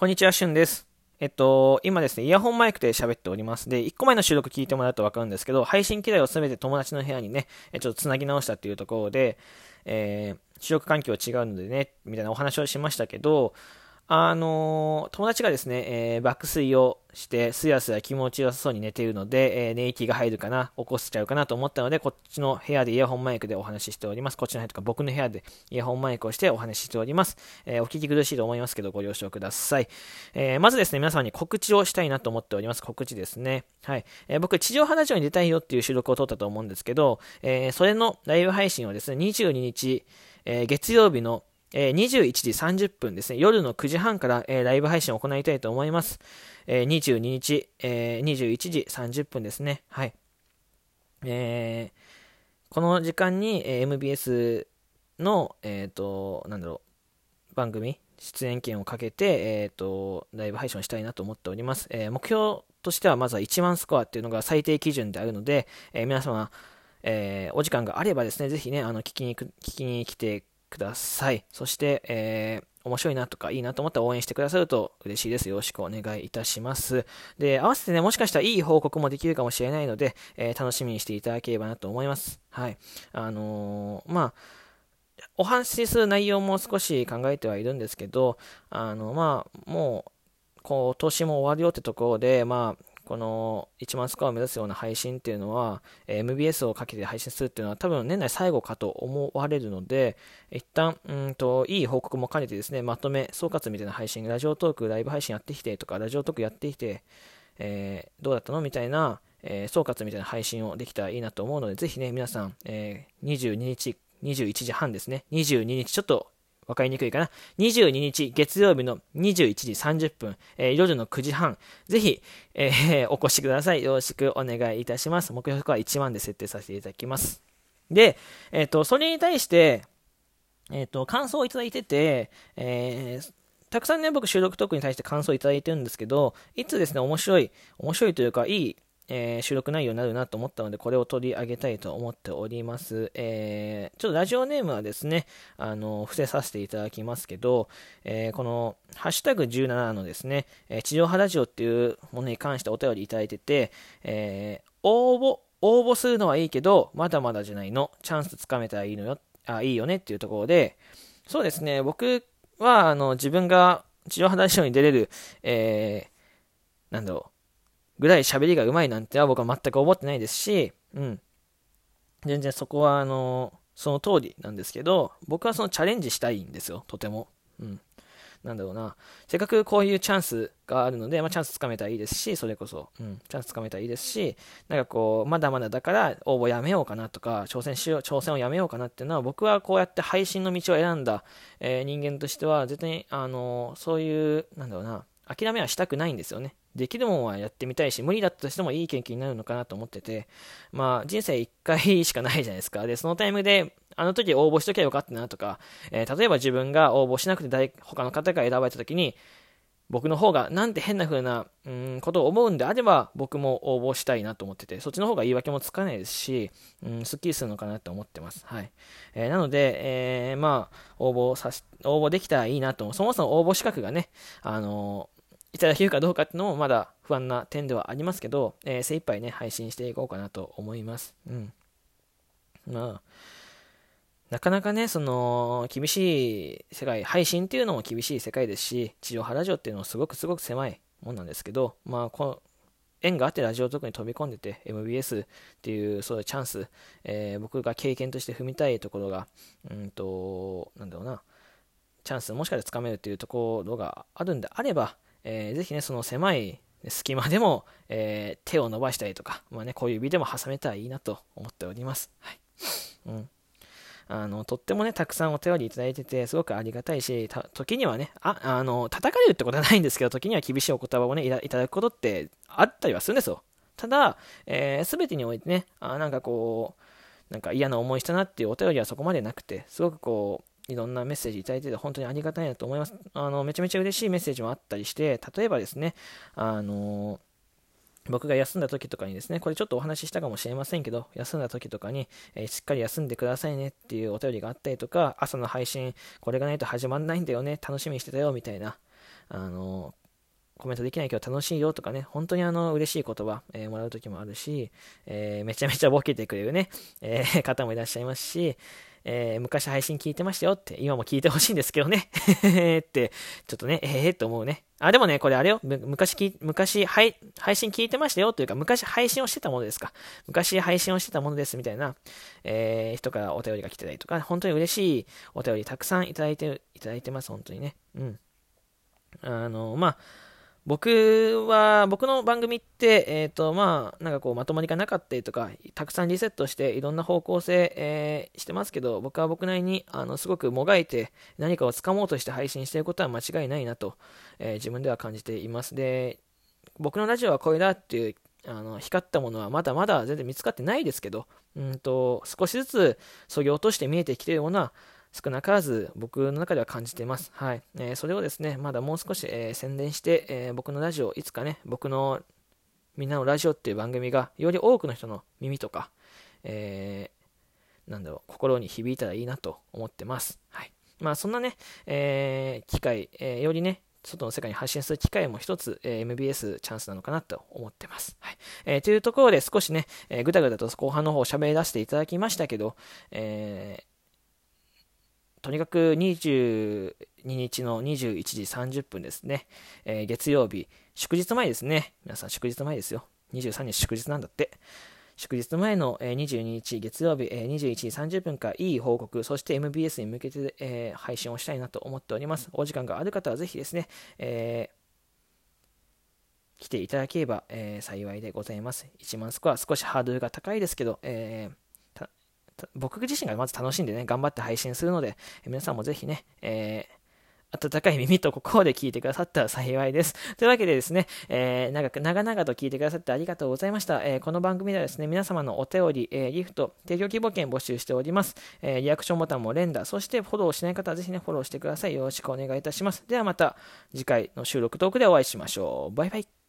こんにちは、しゅんです。えっと、今ですね、イヤホンマイクで喋っております。で、1個前の収録聞いてもらうとわかるんですけど、配信機材をすべて友達の部屋にね、ちょっと繋ぎ直したっていうところで、えー、収録環境違うのでね、みたいなお話をしましたけど、あの友達がですね、えー、爆睡をして、すやすや気持ちよさそうに寝ているので、えー、寝息が入るかな、起こしちゃうかなと思ったので、こっちの部屋でイヤホンマイクでお話ししております。こっちの部屋とか僕の部屋でイヤホンマイクをしてお話ししております。えー、お聞き苦しいと思いますけど、ご了承ください。えまずですね、皆様に告知をしたいなと思っております。告知ですね。はい。え僕、地上波ラジオに出たいよっていう収録を撮ったと思うんですけど、えそれのライブ配信をですね、22日、え月曜日のえー、21時30分ですね、夜の9時半から、えー、ライブ配信を行いたいと思います。えー、22日、えー、21時30分ですね。はい。えー、この時間に、えー、MBS の、えっ、ー、と、なんだろう、番組、出演権をかけて、えっ、ー、と、ライブ配信をしたいなと思っております。えー、目標としては、まずは1万スコアっていうのが最低基準であるので、えー、皆様、えー、お時間があればですね、ぜひね、あの、聞きに、聞きに来てください。そして、えー、面白いなとかいいなと思ったら応援してくださると嬉しいです。よろしくお願いいたします。で、合わせてね、もしかしたらいい報告もできるかもしれないので、えー、楽しみにしていただければなと思います。はい。あのー、まあ、お話しする内容も少し考えてはいるんですけど、あの、まあ、もう、こう、投資も終わるよってところで、まあ、この1万スコアを目指すような配信っていうのは、え MBS をかけて配信するっていうのは多分年内最後かと思われるので、一旦、うんと、いい報告も兼ねてですね、まとめ、総括みたいな配信、ラジオトーク、ライブ配信やってきてとか、ラジオトークやってきて、えー、どうだったのみたいな、えー、総括みたいな配信をできたらいいなと思うので、ぜひね、皆さん、えー、22日、21時半ですね、22日、ちょっとわかりにくいかな。22日月曜日の21時30分、えー、夜の9時半、ぜひ、えー、お越しください。よろしくお願いいたします。目標は1万で設定させていただきます。で、えっ、ー、と、それに対して、えっ、と、感想をいただいてて、え、たくさんね、僕収録トークに対して感想をいただいてるんですけど、いつですね、面白い、面白いというか、いいえー、収録内容になるなと思ったので、これを取り上げたいと思っております。えー、ちょっとラジオネームはですね、あの、伏せさせていただきますけど、えー、この、ハッシュタグ17のですね、え地上波ラジオっていうものに関してお便りいただいてて、え応募、応募するのはいいけど、まだまだじゃないの、チャンスつかめたらいいのよ、あ、いいよねっていうところで、そうですね、僕は、あの、自分が地上波ラジオに出れる、えー、なんだろう、ぐらい喋りが上手いなんては僕は全く思ってないですし、うん。全然そこは、あの、その通りなんですけど、僕はそのチャレンジしたいんですよ、とても。うん。なんだろうな。せっかくこういうチャンスがあるので、まあ、チャンスつかめたらいいですし、それこそ、うん、チャンスつかめたらいいですし、なんかこう、まだまだだから応募やめようかなとか、挑戦しよう、挑戦をやめようかなっていうのは、僕はこうやって配信の道を選んだ、えー、人間としては、絶対に、あの、そういう、なんだろうな、諦めはしたくないんですよね。できるもんはやってみたいし、無理だったとしてもいい経験になるのかなと思ってて、まあ、人生1回しかないじゃないですか。で、そのタイムで、あの時応募しときゃよかったなとか、えー、例えば自分が応募しなくて他の方が選ばれた時に、僕の方がなんて変な風な、うん、ことを思うんであれば、僕も応募したいなと思ってて、そっちの方が言い訳もつかないですし、うん、スッキリするのかなと思ってます。はい。えー、なので、えー、まあ、応募さし、応募できたらいいなと、そもそも応募資格がね、あのいただけるかどうかっていうのもまだ不安な点ではありますけど、えー、精一杯ね、配信していこうかなと思います。うん。まあ、なかなかね、その、厳しい世界、配信っていうのも厳しい世界ですし、地上波ラジオっていうのはすごくすごく狭いもんなんですけど、まあ、この、縁があってラジオ特に飛び込んでて、MBS っていうそういうチャンス、えー、僕が経験として踏みたいところが、うんと、なんだろうな、チャンスもしかしてつかめるっていうところがあるんであれば、えー、ぜひね、その狭い隙間でも、えー、手を伸ばしたりとか、まあね、小指でも挟めたらいいなと思っております。はい。うん。あの、とってもね、たくさんお便りいただいてて、すごくありがたいし、時にはね、あ、あの、叩かれるってことはないんですけど、時には厳しいお言葉をね、いただくことってあったりはするんですよ。ただ、えー、全てにおいてね、あなんかこう、なんか嫌な思いしたなっていうお便りはそこまでなくて、すごくこう、いろんなメッセージいただいてて本当にありがたいなと思います。あの、めちゃめちゃ嬉しいメッセージもあったりして、例えばですね、あの僕が休んだ時とかにですね、これちょっとお話ししたかもしれませんけど、休んだ時とかに、えー、しっかり休んでくださいねっていうお便りがあったりとか、朝の配信、これがないと始まんないんだよね、楽しみにしてたよ、みたいな、あの、コメントできないけど楽しいよとかね、本当にあの、嬉しい言葉、えー、もらう時もあるし、えー、めちゃめちゃボケてくれるね、えー、方もいらっしゃいますし、えー、昔配信聞いてましたよって、今も聞いてほしいんですけどね。って、ちょっとね、ええー、と思うね。あ、でもね、これあれよ。昔き、昔、配、配信聞いてましたよというか、昔配信をしてたものですか。昔配信をしてたものですみたいな、えー、人からお便りが来てたりとか、本当に嬉しいお便りたくさんいただいて、いただいてます、本当にね。うん。あの、まあ、僕は、僕の番組って、えっ、ー、と、まあ、なんかこう、まとまりがなかったりとか、たくさんリセットして、いろんな方向性、えー、してますけど、僕は僕なりに、あの、すごくもがいて、何かを掴もうとして配信していることは間違いないなと、えー、自分では感じています。で、僕のラジオはこれだっていう、あの、光ったものはまだまだ全然見つかってないですけど、うんと、少しずつ、そぎ落として見えてきているものは、少なからず僕の中では感じています。はい。えー、それをですね、まだもう少し、えー、宣伝して、えー、僕のラジオ、いつかね、僕のみんなのラジオっていう番組が、より多くの人の耳とか、えなんだろう、心に響いたらいいなと思ってます。はい。まあ、そんなね、え機会、えよりね、外の世界に発信する機会も一つ、えー、MBS チャンスなのかなと思ってます。はい。えー、というところで少しね、えー、ぐだぐだと後半の方喋り出していただきましたけど、えーとにかく22日の21時30分ですね、えー、月曜日、祝日前ですね。皆さん祝日前ですよ。23日祝日なんだって。祝日前のえ22日月曜日え21時30分からいい報告、そして MBS に向けて、えー、配信をしたいなと思っております。お時間がある方はぜひですね、えー、来ていただければ、え、幸いでございます。1万スコア少しハードルが高いですけど、えー僕自身がまず楽しんでね、頑張って配信するので、皆さんもぜひね、えー温かい耳と心で聞いてくださったら幸いです。というわけでですね、えー、長く、長々と聞いてくださってありがとうございました。えー、この番組ではですね、皆様のお便り、えー、ギフト、提供希望券募集しております。え、リアクションボタンも連打、そしてフォローしない方はぜひね、フォローしてください。よろしくお願いいたします。ではまた次回の収録トークでお会いしましょう。バイバイ。